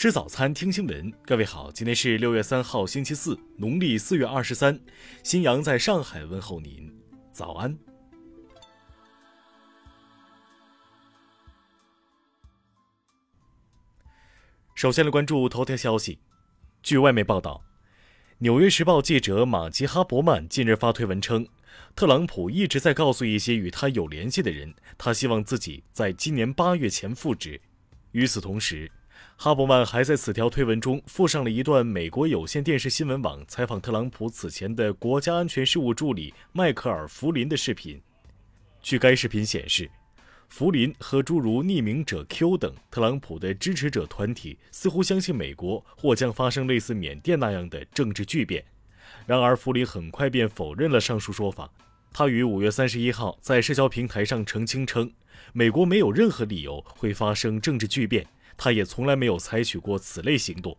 吃早餐，听新闻。各位好，今天是六月三号，星期四，农历四月二十三。新阳在上海问候您，早安。首先来关注头条消息。据外媒报道，《纽约时报》记者马吉哈伯曼近日发推文称，特朗普一直在告诉一些与他有联系的人，他希望自己在今年八月前复职。与此同时，哈伯曼还在此条推文中附上了一段美国有线电视新闻网采访特朗普此前的国家安全事务助理迈克尔·弗林的视频。据该视频显示，弗林和诸如匿名者 Q 等特朗普的支持者团体似乎相信美国或将发生类似缅甸那样的政治巨变。然而，弗林很快便否认了上述说法。他于五月三十一号在社交平台上澄清称，美国没有任何理由会发生政治巨变。他也从来没有采取过此类行动。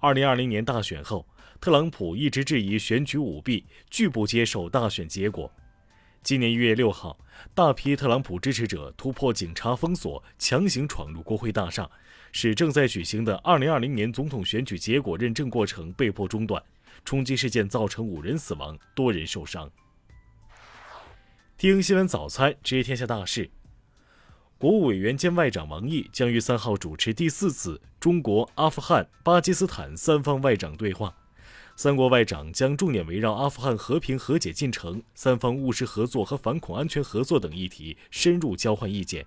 二零二零年大选后，特朗普一直质疑选举舞弊，拒不接受大选结果。今年一月六号，大批特朗普支持者突破警察封锁，强行闯入国会大厦，使正在举行的二零二零年总统选举结果认证过程被迫中断。冲击事件造成五人死亡，多人受伤。听新闻早餐，知天下大事。国务委员兼外长王毅将于三号主持第四次中国、阿富汗、巴基斯坦三方外长对话，三国外长将重点围绕阿富汗和平和解进程、三方务实合作和反恐安全合作等议题深入交换意见。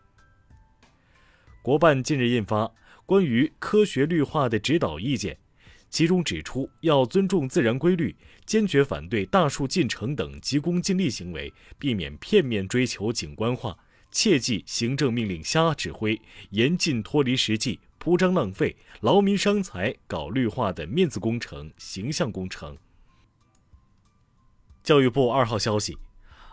国办近日印发关于科学绿化的指导意见，其中指出要尊重自然规律，坚决反对大树进城等急功近利行为，避免片面追求景观化。切记行政命令瞎指挥，严禁脱离实际、铺张浪费、劳民伤财搞绿化的面子工程、形象工程。教育部二号消息，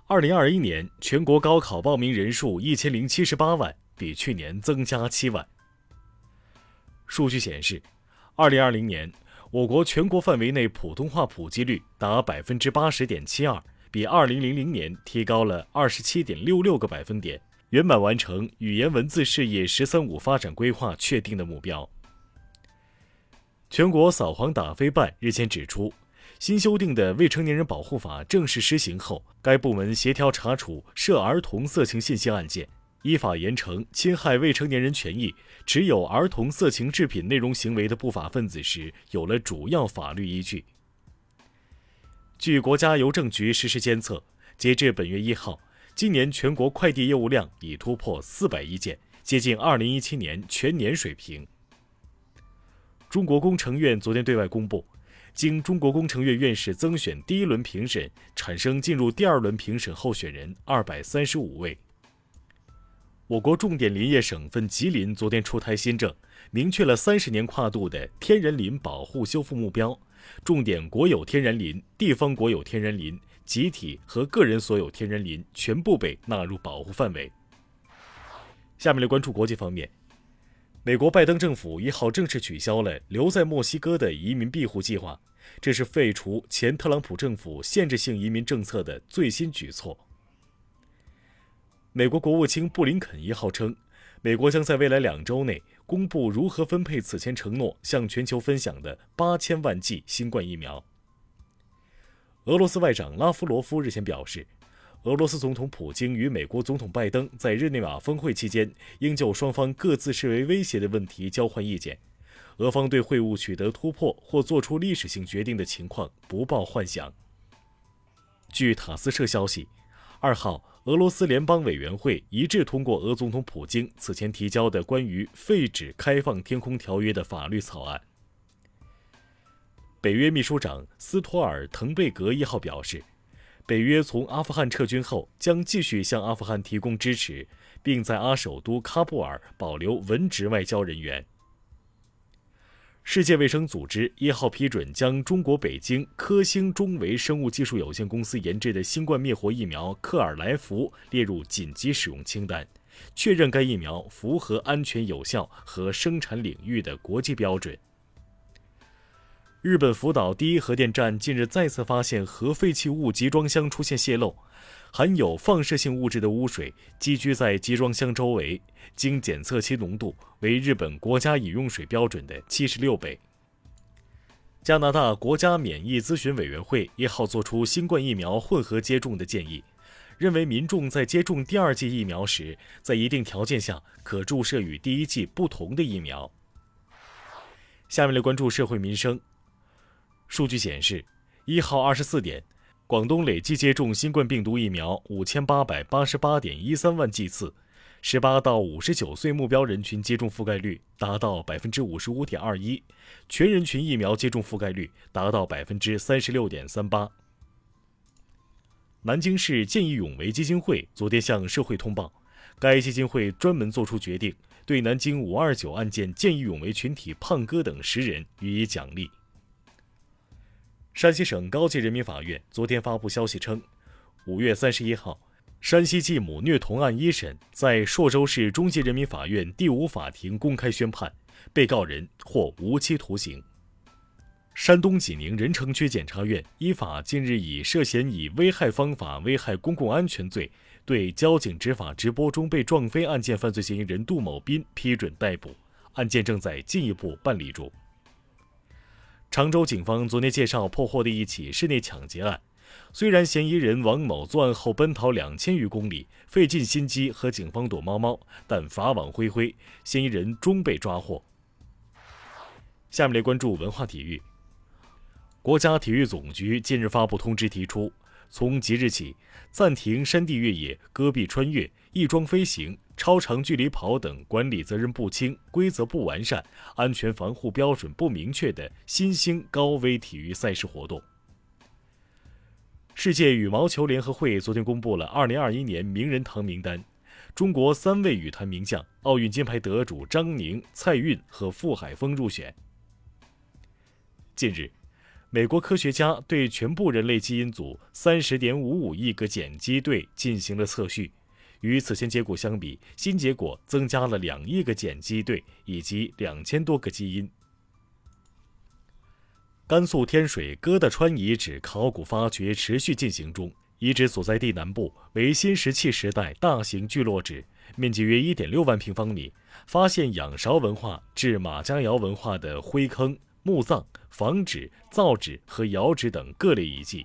二零二一年全国高考报名人数一千零七十八万，比去年增加七万。数据显示，二零二零年我国全国范围内普通话普及率达百分之八十点七二，比二零零零年提高了二十七点六六个百分点。圆满完成语言文字事业“十三五”发展规划确定的目标。全国扫黄打非办日前指出，新修订的《未成年人保护法》正式施行后，该部门协调查处涉儿童色情信息案件，依法严惩侵害未成年人权益、持有儿童色情制品内容行为的不法分子时，有了主要法律依据。据国家邮政局实时监测，截至本月一号。今年全国快递业务量已突破四百亿件，接近二零一七年全年水平。中国工程院昨天对外公布，经中国工程院院士增选第一轮评审，产生进入第二轮评审候选人二百三十五位。我国重点林业省份吉林昨天出台新政，明确了三十年跨度的天然林保护修复目标，重点国有天然林、地方国有天然林。集体和个人所有天然林全部被纳入保护范围。下面来关注国际方面，美国拜登政府一号正式取消了留在墨西哥的移民庇护计划，这是废除前特朗普政府限制性移民政策的最新举措。美国国务卿布林肯一号称，美国将在未来两周内公布如何分配此前承诺向全球分享的八千万剂新冠疫苗。俄罗斯外长拉夫罗夫日前表示，俄罗斯总统普京与美国总统拜登在日内瓦峰会期间应就双方各自视为威胁的问题交换意见。俄方对会晤取得突破或做出历史性决定的情况不抱幻想。据塔斯社消息，二号，俄罗斯联邦委员会一致通过俄总统普京此前提交的关于废止开放天空条约的法律草案。北约秘书长斯托尔滕贝格一号表示，北约从阿富汗撤军后，将继续向阿富汗提供支持，并在阿首都喀布尔保留文职外交人员。世界卫生组织一号批准将中国北京科兴中维生物技术有限公司研制的新冠灭活疫苗克尔来福列入紧急使用清单，确认该疫苗符合安全有效和生产领域的国际标准。日本福岛第一核电站近日再次发现核废弃物集装箱出现泄漏，含有放射性物质的污水积聚在集装箱周围，经检测其浓度为日本国家饮用水标准的七十六倍。加拿大国家免疫咨询委员会一号作出新冠疫苗混合接种的建议，认为民众在接种第二剂疫苗时，在一定条件下可注射与第一剂不同的疫苗。下面来关注社会民生。数据显示，一号二十四点，广东累计接种新冠病毒疫苗五千八百八十八点一三万剂次，十八到五十九岁目标人群接种覆盖率达到百分之五十五点二一，全人群疫苗接种覆盖率达到百分之三十六点三八。南京市见义勇为基金会昨天向社会通报，该基金会专门作出决定，对南京五二九案件见义勇为群体胖哥等十人予以奖励。山西省高级人民法院昨天发布消息称，五月三十一号，山西继母虐童案一审在朔州市中级人民法院第五法庭公开宣判，被告人获无期徒刑。山东济宁任城区检察院依法近日以涉嫌以危害方法危害公共安全罪，对交警执法直播中被撞飞案件犯罪嫌疑人杜某斌批准逮捕，案件正在进一步办理中。常州警方昨天介绍破获的一起室内抢劫案，虽然嫌疑人王某作案后奔逃两千余公里，费尽心机和警方躲猫猫，但法网恢恢，嫌疑人终被抓获。下面来关注文化体育。国家体育总局近日发布通知，提出从即日起暂停山地越野、戈壁穿越、翼装飞行。超长距离跑等管理责任不清、规则不完善、安全防护标准不明确的新兴高危体育赛事活动。世界羽毛球联合会昨天公布了2021年名人堂名单，中国三位羽坛名将、奥运金牌得主张宁、蔡运和傅海峰入选。近日，美国科学家对全部人类基因组30.55亿个碱基对进行了测序。与此前结果相比，新结果增加了两亿个碱基对以及两千多个基因。甘肃天水疙瘩川遗址考古发掘持续进行中，遗址所在地南部为新石器时代大型聚落址，面积约一点六万平方米，发现仰韶文化至马家窑文化的灰坑、墓葬、房址、造纸和窑址等各类遗迹。